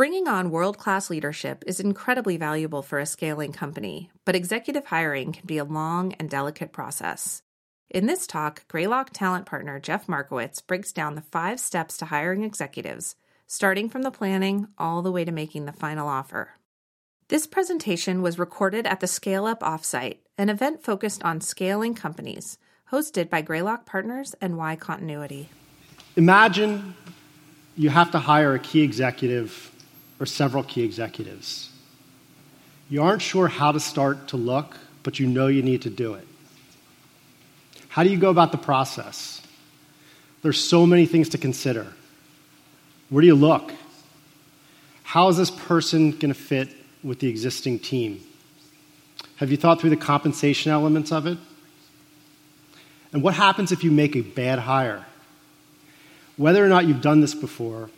Bringing on world class leadership is incredibly valuable for a scaling company, but executive hiring can be a long and delicate process. In this talk, Greylock talent partner Jeff Markowitz breaks down the five steps to hiring executives, starting from the planning all the way to making the final offer. This presentation was recorded at the Scale Up Offsite, an event focused on scaling companies, hosted by Greylock Partners and YC Continuity. Imagine you have to hire a key executive or several key executives. You aren't sure how to start to look, but you know you need to do it. How do you go about the process? There's so many things to consider. Where do you look? How is this person going to fit with the existing team? Have you thought through the compensation elements of it? And what happens if you make a bad hire? Whether or not you've done this before,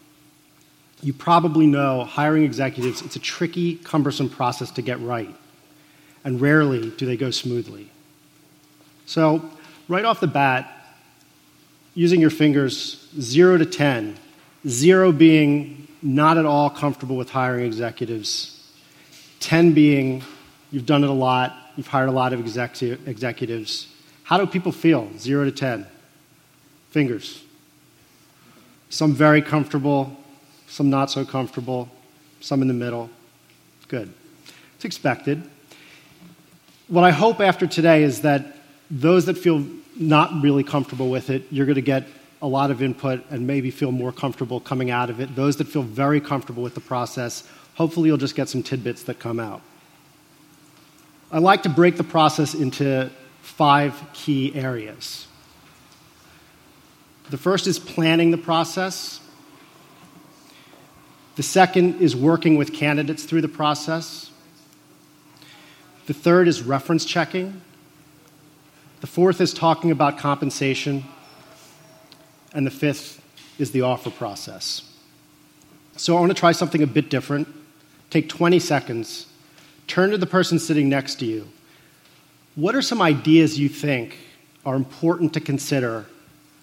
you probably know hiring executives, it's a tricky, cumbersome process to get right. And rarely do they go smoothly. So, right off the bat, using your fingers, zero to 10, zero being not at all comfortable with hiring executives, 10 being you've done it a lot, you've hired a lot of execu- executives. How do people feel, zero to 10? Fingers. Some very comfortable, some not so comfortable, some in the middle. Good. It's expected. What I hope after today is that those that feel not really comfortable with it, you're going to get a lot of input and maybe feel more comfortable coming out of it. Those that feel very comfortable with the process, hopefully you'll just get some tidbits that come out. I like to break the process into five key areas. The first is planning the process. The second is working with candidates through the process. The third is reference checking. The fourth is talking about compensation. And the fifth is the offer process. So I want to try something a bit different. Take 20 seconds, turn to the person sitting next to you. What are some ideas you think are important to consider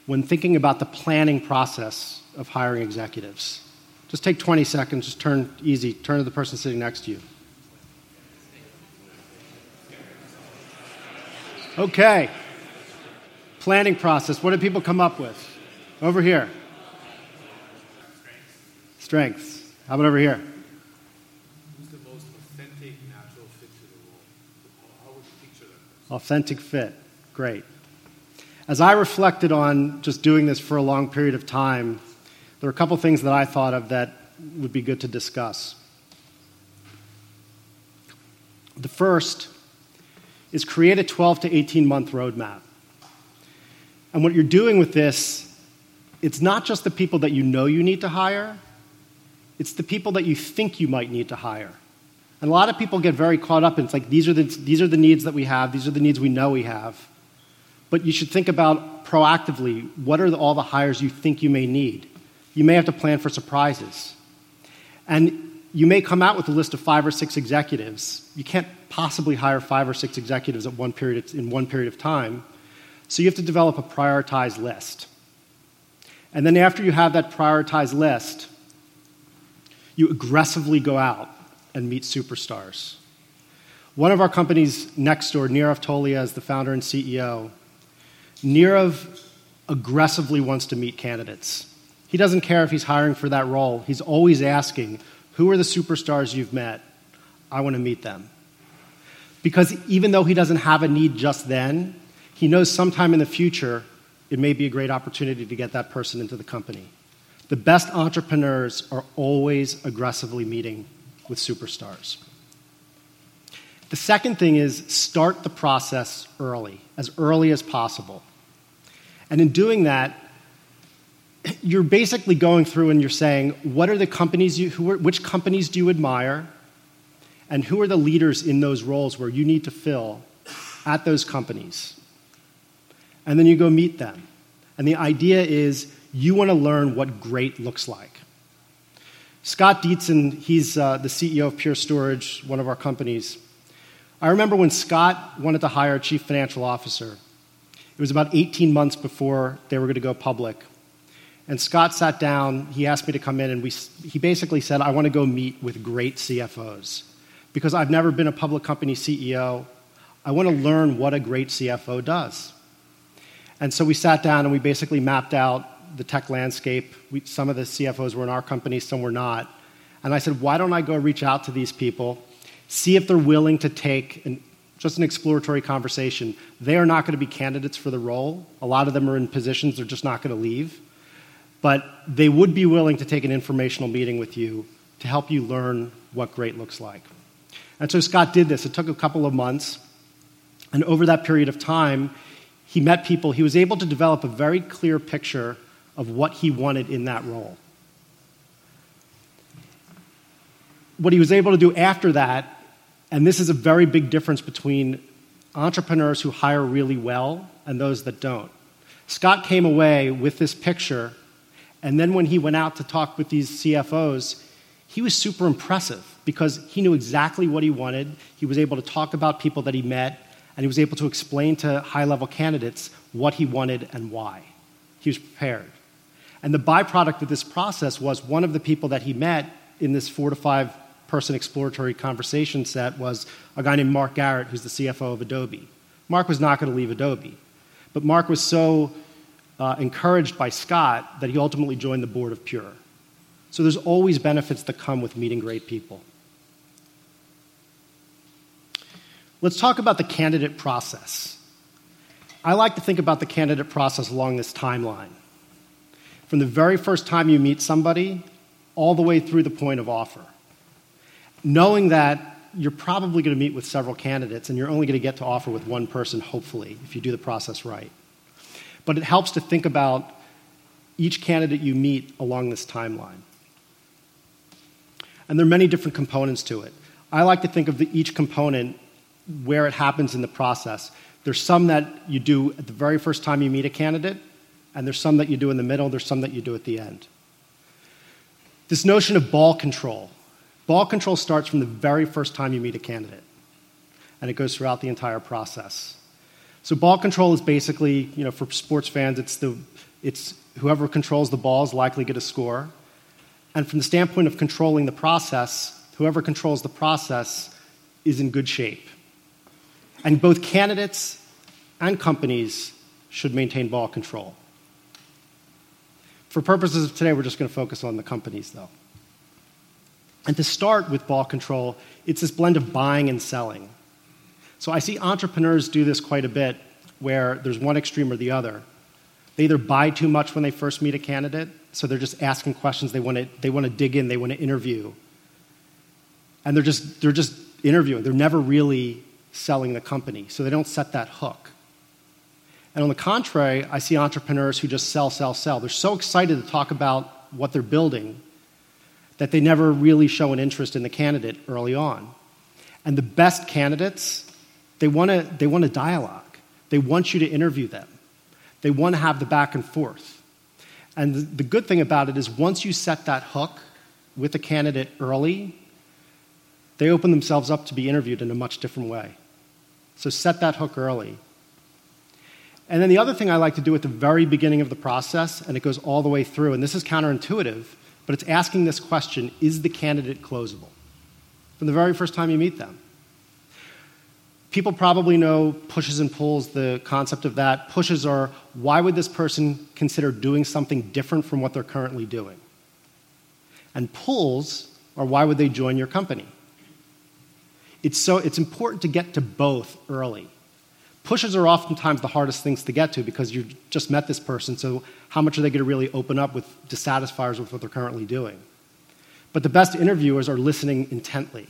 when thinking about the planning process of hiring executives? Just take 20 seconds, just turn easy, turn to the person sitting next to you. Okay. Planning process. What do people come up with? Over here. Strengths. How about over here? Who's the most authentic, natural fit to the role? How would you picture that Authentic fit. Great. As I reflected on just doing this for a long period of time, there are a couple things that I thought of that would be good to discuss. The first is create a 12 to 18 month roadmap. And what you're doing with this, it's not just the people that you know you need to hire, it's the people that you think you might need to hire. And a lot of people get very caught up in it's like these are the, these are the needs that we have, these are the needs we know we have. But you should think about proactively what are the, all the hires you think you may need you may have to plan for surprises. And you may come out with a list of five or six executives. You can't possibly hire five or six executives at one period, in one period of time. So you have to develop a prioritized list. And then after you have that prioritized list, you aggressively go out and meet superstars. One of our companies Nextdoor, Nirav Tolia, is the founder and CEO. Nirav aggressively wants to meet candidates. He doesn't care if he's hiring for that role. He's always asking, Who are the superstars you've met? I want to meet them. Because even though he doesn't have a need just then, he knows sometime in the future it may be a great opportunity to get that person into the company. The best entrepreneurs are always aggressively meeting with superstars. The second thing is start the process early, as early as possible. And in doing that, you're basically going through and you're saying, what are the companies you, who are, which companies do you admire? And who are the leaders in those roles where you need to fill at those companies? And then you go meet them. And the idea is you want to learn what great looks like. Scott Dietzen, he's uh, the CEO of Pure Storage, one of our companies. I remember when Scott wanted to hire a chief financial officer. It was about 18 months before they were going to go public. And Scott sat down, he asked me to come in, and we, he basically said, I want to go meet with great CFOs. Because I've never been a public company CEO, I want to learn what a great CFO does. And so we sat down and we basically mapped out the tech landscape. We, some of the CFOs were in our company, some were not. And I said, why don't I go reach out to these people, see if they're willing to take an, just an exploratory conversation. They are not going to be candidates for the role. A lot of them are in positions they're just not going to leave. But they would be willing to take an informational meeting with you to help you learn what great looks like. And so Scott did this. It took a couple of months. And over that period of time, he met people. He was able to develop a very clear picture of what he wanted in that role. What he was able to do after that, and this is a very big difference between entrepreneurs who hire really well and those that don't. Scott came away with this picture, and then when he went out to talk with these CFOs, he was super impressive because he knew exactly what he wanted. He was able to talk about people that he met, and he was able to explain to high level candidates what he wanted and why. He was prepared. And the byproduct of this process was one of the people that he met in this four to five person exploratory conversation set was a guy named Mark Garrett, who's the CFO of Adobe. Mark was not going to leave Adobe, but Mark was so uh, encouraged by Scott that he ultimately joined the board of Pure. So there's always benefits that come with meeting great people. Let's talk about the candidate process. I like to think about the candidate process along this timeline. From the very first time you meet somebody, all the way through the point of offer. Knowing that you're probably going to meet with several candidates and you're only going to get to offer with one person, hopefully, if you do the process right. But it helps to think about each candidate you meet along this timeline. And there are many different components to it. I like to think of the, each component where it happens in the process. There's some that you do at the very first time you meet a candidate, and there's some that you do in the middle, there's some that you do at the end. This notion of ball control. Ball control starts from the very first time you meet a candidate, and it goes throughout the entire process. So ball control is basically, you know, for sports fans, it's the it's whoever controls the ball is likely to get a score. And from the standpoint of controlling the process, whoever controls the process is in good shape. And both candidates and companies should maintain ball control. For purposes of today, we're just going to focus on the companies, though. And to start with ball control, it's this blend of buying and selling. So I see entrepreneurs do this quite a bit where there's one extreme or the other. They either buy too much when they first meet a candidate, so they're just asking questions, they want to, they want to dig in, they want to interview. And they're just, they're just interviewing. They're never really selling the company, so they don't set that hook. And on the contrary, I see entrepreneurs who just sell, sell, sell. They're so excited to talk about what they're building that they never really show an interest in the candidate early on. And the best candidates, they want to they want a dialogue. They want you to interview them. They want to have the back and forth. And the, the good thing about it is once you set that hook with a candidate early, they open themselves up to be interviewed in a much different way. So set that hook early. And then the other thing I like to do at the very beginning of the process, and it goes all the way through, and this is counterintuitive, but it's asking this question is the candidate closable? From the very first time you meet them. People probably know pushes and pulls, the concept of that. Pushes are why would this person consider doing something different from what they're currently doing? And pulls are why would they join your company? It's, so, it's important to get to both early. Pushes are oftentimes the hardest things to get to because you just met this person, so how much are they going to really open up with dissatisfiers with what they're currently doing? But the best interviewers are listening intently.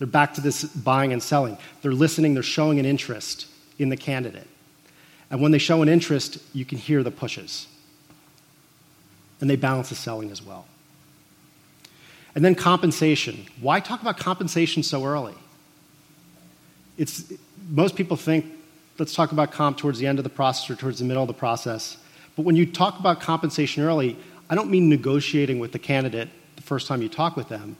They're back to this buying and selling. They're listening, they're showing an interest in the candidate. And when they show an interest, you can hear the pushes. And they balance the selling as well. And then compensation. Why talk about compensation so early? it's, most people think, let's talk about comp towards the end of the process or towards the middle of the process. But when you talk about compensation early, I don't mean negotiating with the candidate the first time you talk with them,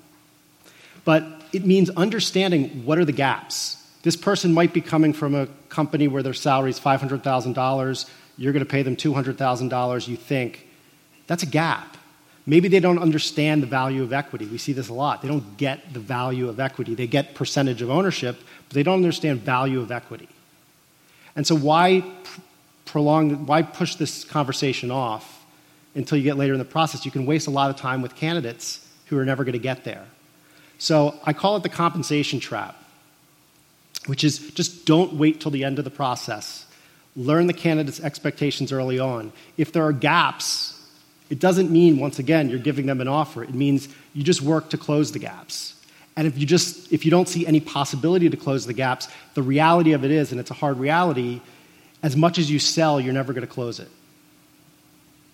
but it means understanding what are the gaps. This person might be coming from a company where their salary is $500,000. You're going to pay them $200,000. You think That's a gap. Maybe they don't understand the value of equity. We see this a lot. They don't get the value of equity. They get percentage of ownership, but they don't understand value of equity. And so why prolong, why push this conversation off until you get later in the process? You can waste a lot of time with candidates who are never going to get there. So I call it the compensation trap, which is just don't wait till the end of the process. Learn the candidate's expectations early on. If there are gaps, it doesn't mean, once again, you're giving them an offer. It means you just work to close the gaps. And if you just if you don't see any possibility to close the gaps, the reality of it is, and it's a hard reality, as much as you sell, you're never going to close it.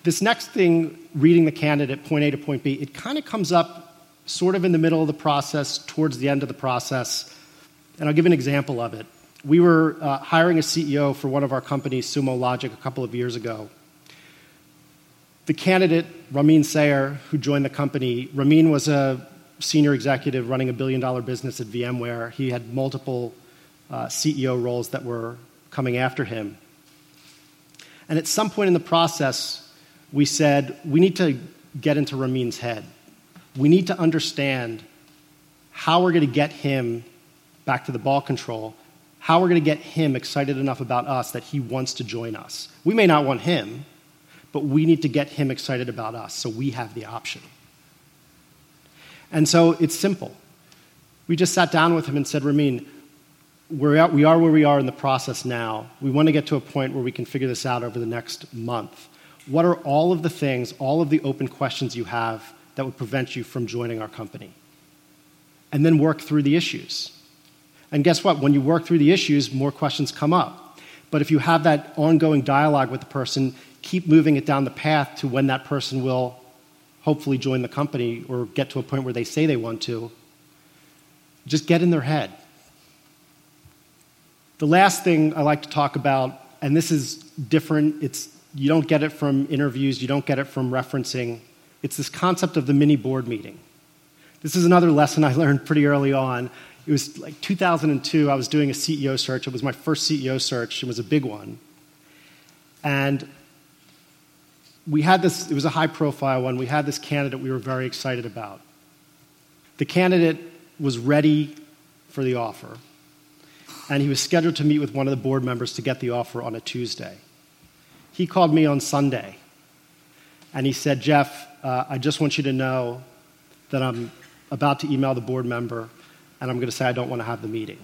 This next thing, reading the candidate point A to point B, it kind of comes up sort of in the middle of the process, towards the end of the process. And I'll give an example of it. We were uh, hiring a CEO for one of our companies, Sumo Logic, a couple of years ago. The candidate, Ramin Sayer, who joined the company, Ramin was a senior executive running a billion dollar business at VMware. He had multiple uh, CEO roles that were coming after him. And at some point in the process, we said, we need to get into Ramin's head. We need to understand how we're going to get him back to the ball control, how we're going to get him excited enough about us that he wants to join us. We may not want him, but we need to get him excited about us so we have the option. And so it's simple. We just sat down with him and said, Ramin, we're at, we are where we are in the process now. We want to get to a point where we can figure this out over the next month. What are all of the things, all of the open questions you have that would prevent you from joining our company? And then work through the issues. And guess what? When you work through the issues, more questions come up. But if you have that ongoing dialogue with the person, keep moving it down the path to when that person will hopefully join the company or get to a point where they say they want to. Just get in their head. The last thing I like to talk about, and this is different, it's, you don't get it from interviews, you don't get it from referencing, it's this concept of the mini board meeting. This is another lesson I learned pretty early on. It was like 2002, I was doing a CEO search. It was my first CEO search, it was a big one. And we had this, it was a high profile one. We had this candidate we were very excited about. The candidate was ready for the offer, and he was scheduled to meet with one of the board members to get the offer on a Tuesday. He called me on Sunday, and he said, Jeff, uh, I just want you to know that I'm about to email the board member, and I'm going to say I don't want to have the meeting.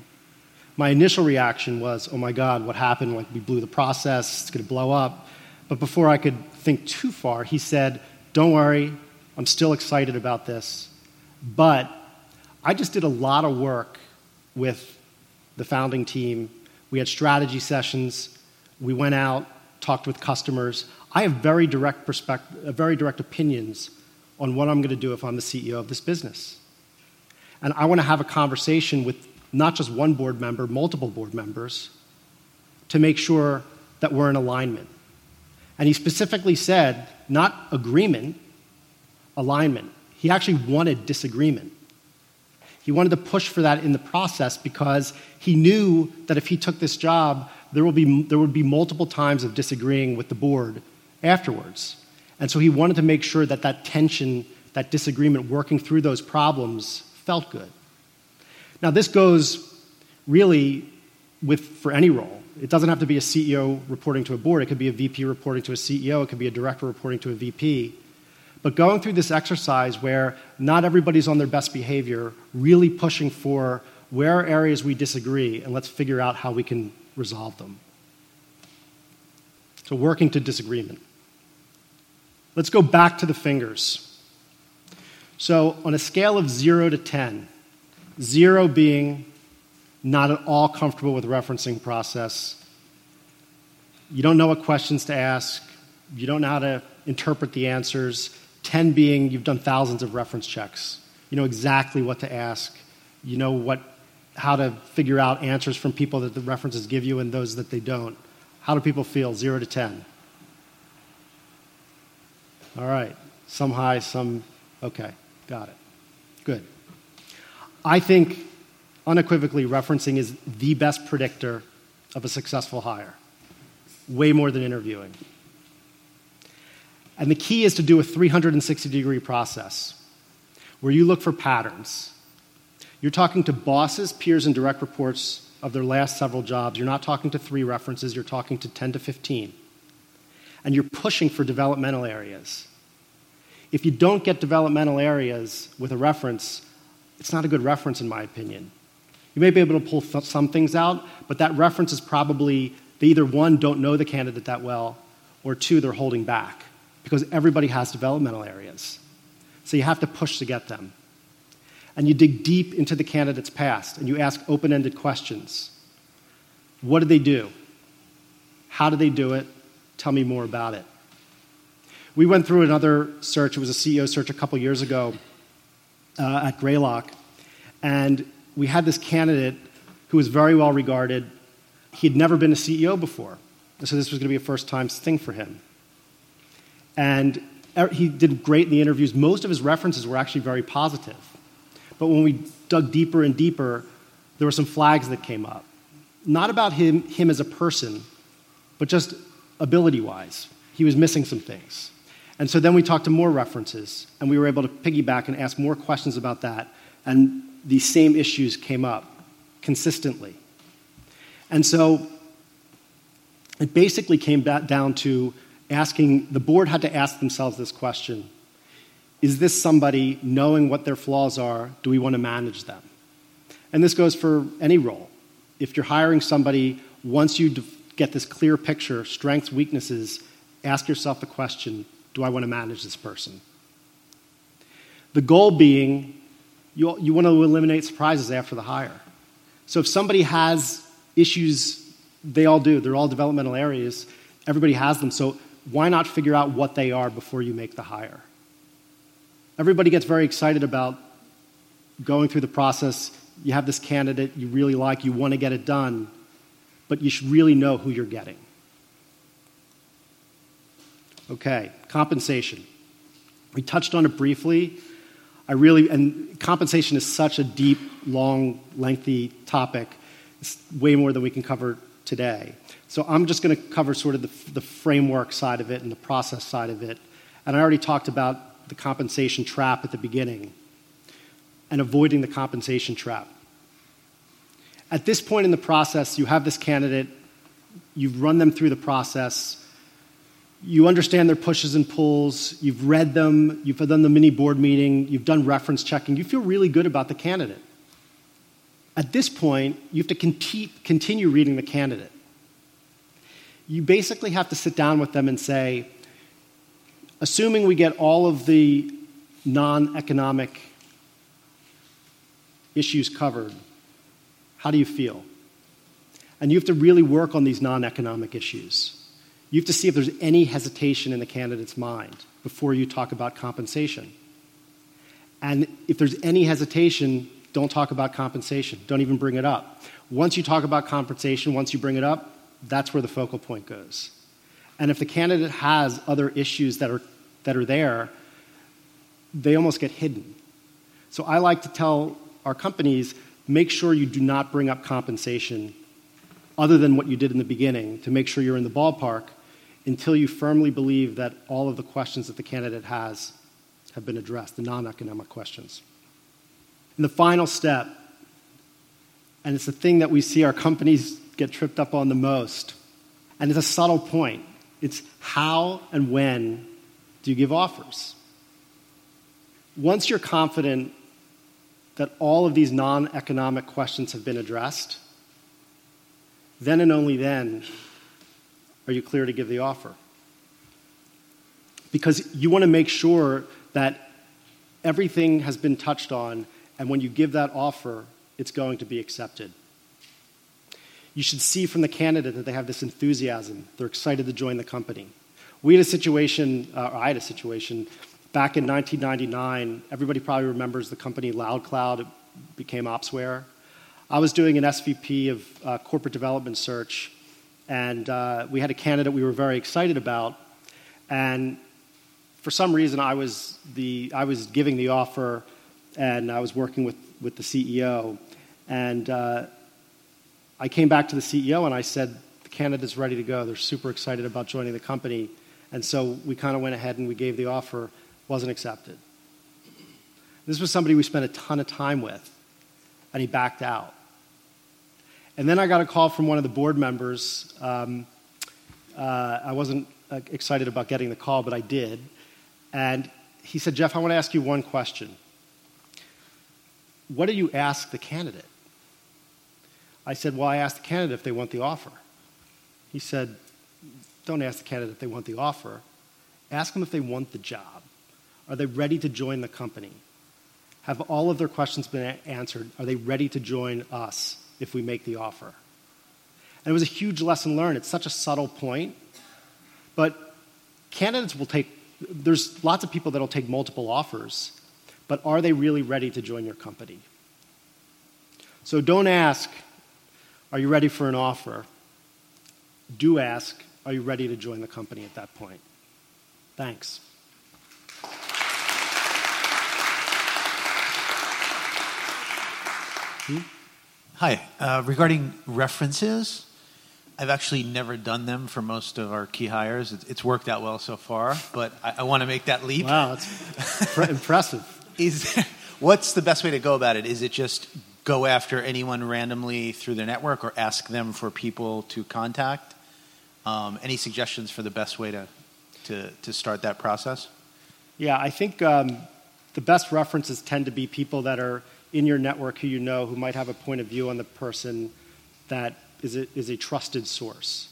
My initial reaction was, oh my God, what happened? Like, we blew the process, it's going to blow up. But before I could think too far, he said, Don't worry, I'm still excited about this. But I just did a lot of work with the founding team. We had strategy sessions. We went out, talked with customers. I have very direct perspective, uh, very direct opinions on what I'm going to do if I'm the CEO of this business. And I want to have a conversation with not just one board member, multiple board members, to make sure that we're in alignment. And he specifically said, not agreement, alignment. He actually wanted disagreement. He wanted to push for that in the process because he knew that if he took this job, there, will be, there would be multiple times of disagreeing with the board afterwards. And so he wanted to make sure that that tension, that disagreement, working through those problems felt good. Now, this goes really with, for any role. It doesn't have to be a CEO reporting to a board, it could be a VP reporting to a CEO, it could be a director reporting to a VP. But going through this exercise where not everybody's on their best behavior, really pushing for where are areas we disagree, and let's figure out how we can resolve them. So, working to disagreement. Let's go back to the fingers. So, on a scale of 0 to 10, 0 being not at all comfortable with referencing process. You don't know what questions to ask. You don't know how to interpret the answers. 10 being you've done thousands of reference checks. You know exactly what to ask. You know what, how to figure out answers from people that the references give you and those that they don't. How do people feel, 0 to 10? All right. Some high, some, okay, got it. Good. I think unequivocally, referencing is the best predictor of a successful hire, way more than interviewing. And the key is to do a 360 degree process where you look for patterns. You're talking to bosses, peers, and direct reports of their last several jobs. You're not talking to three references, you're talking to 10 to 15. And you're pushing for developmental areas. If you don't get developmental areas with a reference, it's not a good reference, in my opinion. You may be able to pull th- some things out, but that reference is probably they either one, don't know the candidate that well, or two, they're holding back because everybody has developmental areas. So you have to push to get them. And you dig deep into the candidate's past and you ask open ended questions. What did they do? How did they do it? Tell me more about it. We went through another search, it was a CEO search a couple years ago uh, at Greylock, and we had this candidate who was very well regarded. He had never been a CEO before, so this was going to be a first time thing for him. And er, he did great in the interviews. Most of his references were actually very positive. But when we dug deeper and deeper, there were some flags that came up. Not about him, him as a person, but just ability wise. He was missing some things. And so then we talked to more references, and we were able to piggyback and ask more questions about that. And these same issues came up consistently. And so it basically came back down to asking the board had to ask themselves this question Is this somebody, knowing what their flaws are, do we want to manage them? And this goes for any role. If you're hiring somebody, once you get this clear picture, strengths, weaknesses, ask yourself the question Do I want to manage this person? The goal being you, you want to eliminate surprises after the hire. So if somebody has issues, they all do, they're all developmental areas, everybody has them. So why not figure out what they are before you make the hire? Everybody gets very excited about going through the process. You have this candidate you really like, you want to get it done, but you should really know who you're getting. Okay, compensation. We touched on it briefly. I really, and compensation is such a deep, long, lengthy topic. It's way more than we can cover today. So I'm just going to cover sort of the, the framework side of it and the process side of it. And I already talked about the compensation trap at the beginning and avoiding the compensation trap. At this point in the process, you have this candidate, you've run them through the process, you understand their pushes and pulls, you've read them, you've done the mini board meeting, you've done reference checking, you feel really good about the candidate. At this point, you have to continue reading the candidate. You basically have to sit down with them and say, assuming we get all of the non economic issues covered, how do you feel? And you have to really work on these non economic issues. You have to see if there's any hesitation in the candidate's mind before you talk about compensation. And if there's any hesitation, don't talk about compensation. Don't even bring it up. Once you talk about compensation, once you bring it up, that's where the focal point goes. And if the candidate has other issues that are, that are there, they almost get hidden. So I like to tell our companies make sure you do not bring up compensation other than what you did in the beginning to make sure you're in the ballpark until you firmly believe that all of the questions that the candidate has have been addressed, the non economic questions. And the final step, and it's the thing that we see our companies get tripped up on the most, and it's a subtle point it's how and when do you give offers? Once you're confident that all of these non economic questions have been addressed, then and only then are you clear to give the offer? Because you want to make sure that everything has been touched on, and when you give that offer, it's going to be accepted. You should see from the candidate that they have this enthusiasm. They're excited to join the company. We had a situation, uh, I had a situation back in 1999. Everybody probably remembers the company LoudCloud. It became Opsware. I was doing an SVP of uh, corporate development search and uh, we had a candidate we were very excited about. And for some reason, I was, the, I was giving the offer and I was working with, with the CEO. And uh, I came back to the CEO and I said, The candidate's ready to go. They're super excited about joining the company. And so we kind of went ahead and we gave the offer, wasn't accepted. This was somebody we spent a ton of time with, and he backed out. And then I got a call from one of the board members. Um, uh, I wasn't uh, excited about getting the call, but I did. And he said, Jeff, I want to ask you one question. What do you ask the candidate? I said, Well, I asked the candidate if they want the offer. He said, Don't ask the candidate if they want the offer. Ask them if they want the job. Are they ready to join the company? Have all of their questions been answered? Are they ready to join us if we make the offer? And it was a huge lesson learned. It's such a subtle point, but candidates will take, there's lots of people that'll take multiple offers, but are they really ready to join your company? So don't ask, are you ready for an offer? Do ask, are you ready to join the company at that point? Thanks. Hmm? Hi. Uh, regarding references, I've actually never done them for most of our key hires. It's, it's worked out well so far, but I, I want to make that leap. Wow, that's impressive. Is there, what's the best way to go about it? Is it just go after anyone randomly through their network or ask them for people to contact? Um, any suggestions for the best way to, to, to start that process? Yeah, I think um, the best references tend to be people that are in your network who you know who might have a point of view on the person that is a, is a trusted source.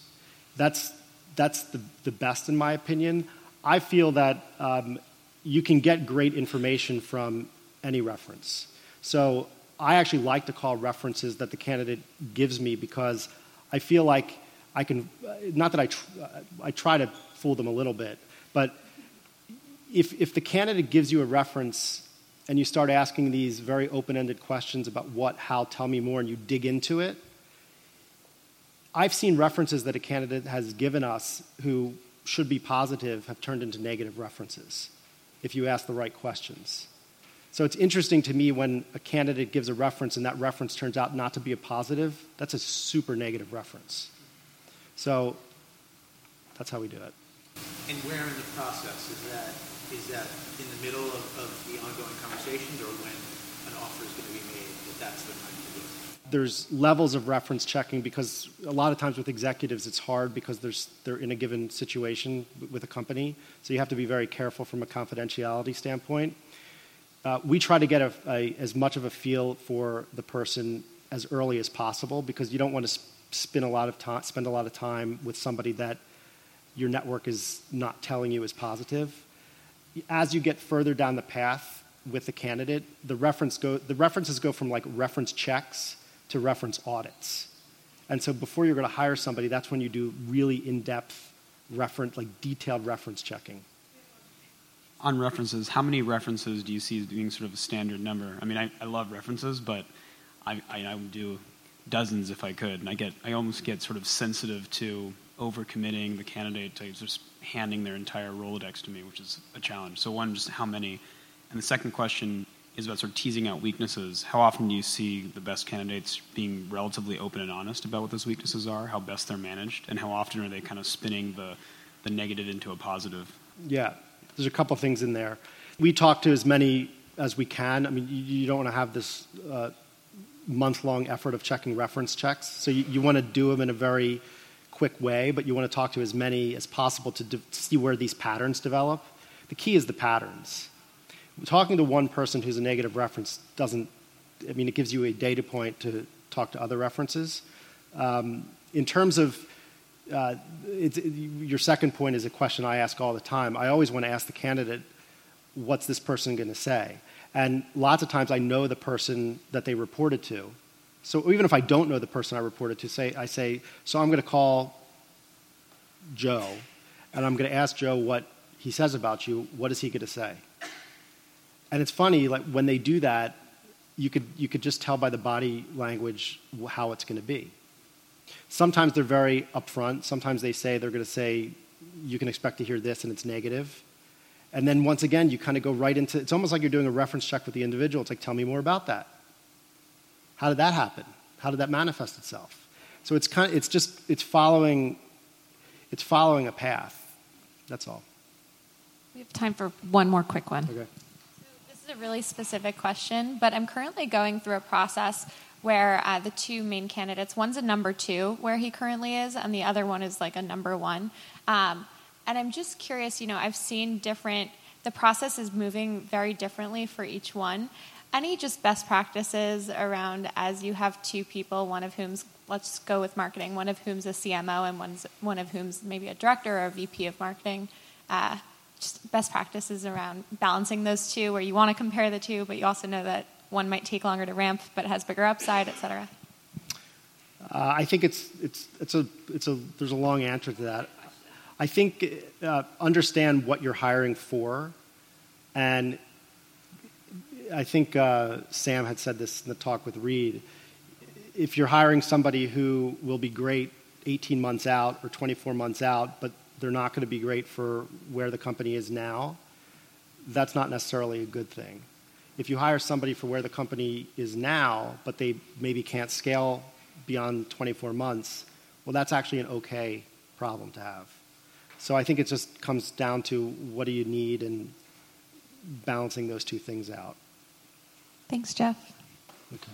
That's, that's the, the best, in my opinion. I feel that um, you can get great information from any reference. So I actually like to call references that the candidate gives me because I feel like I can, not that I, tr- I try to fool them a little bit, but if, if the candidate gives you a reference and you start asking these very open ended questions about what, how, tell me more, and you dig into it, I've seen references that a candidate has given us who should be positive have turned into negative references if you ask the right questions. So it's interesting to me when a candidate gives a reference and that reference turns out not to be a positive, that's a super negative reference. So that's how we do it. And where in the process is that? Is that in the middle of, of the ongoing conversations or when an offer is going to be made that that's the time to do it? There's levels of reference checking because a lot of times with executives it's hard because they're in a given situation with a company. So you have to be very careful from a confidentiality standpoint. Uh, we try to get a, a, as much of a feel for the person as early as possible because you don't want to spend a lot of time, spend a lot of time with somebody that your network is not telling you is positive. As you get further down the path with the candidate, the, reference go, the references go from like reference checks to reference audits. And so before you're going to hire somebody, that's when you do really in-depth reference, like detailed reference checking on references, how many references do you see as being sort of a standard number? I mean, I, I love references, but I, I, I, would do dozens if I could, and I get I almost get sort of sensitive to overcommitting the candidate to just handing their entire Rolodex to me, which is a challenge. So one, just how many, and the second question is about sort of teasing out weaknesses. How often do you see the best candidates being relatively open and honest about what those weaknesses are, how best they're managed, and how often are they kind of spinning the the negative into a positive? Yeah, there's a couple things in there. We talk to as many as we can. I mean, you, don't want to have this uh, month long effort of checking reference checks. So you, you want to do them in a very quick way, but you want to talk to as many as possible to, de- see where these patterns develop. The key is the patterns. Talking to one person who's a negative reference doesn't, I mean, it gives you a data point to talk to other references. Um, in terms of uh, it, your second point is a question I ask all the time. I always want to ask the candidate, what's this person going to say? And lots of times I know the person that they reported to. So even if I don't know the person I reported to, say I say, so I'm going to call Joe, and I'm going to ask Joe what he says about you. What is he going to say? And it's funny, like when they do that, you could you could just tell by the body language how it's going to be. Sometimes they're very upfront. Sometimes they say they're going to say, you can expect to hear this, and it's negative. And then once again, you kind of go right into it's almost like you're doing a reference check with the individual. It's like, tell me more about that. How did that happen? How did that manifest itself? So it's kind of, it's just it's following it's following a path. That's all. We have time for one more quick one. Okay. This is a really specific question, but I'm currently going through a process where uh, the two main candidates, one's a number two, where he currently is, and the other one is like a number one. Um, and I'm just curious, you know, I've seen different, the process is moving very differently for each one. Any just best practices around as you have two people, one of whom's, let's go with marketing, one of whom's a CMO and one's, one of whom's maybe a director or a VP of marketing? Uh, just best practices around balancing those two where you want to compare the two, but you also know that one might take longer to ramp but has bigger upside, et cetera? Uh, I think it's, it's, it's a, it's a, there's a long answer to that. I think uh, understand what you're hiring for. And I think uh, Sam had said this in the talk with Reed. If you're hiring somebody who will be great 18 months out or 24 months out, but they're not going to be great for where the company is now, that's not necessarily a good thing. If you hire somebody for where the company is now, but they maybe can't scale beyond 24 months, well, that's actually an okay problem to have. So I think it just comes down to what do you need and balancing those two things out. Thanks, Jeff. Okay.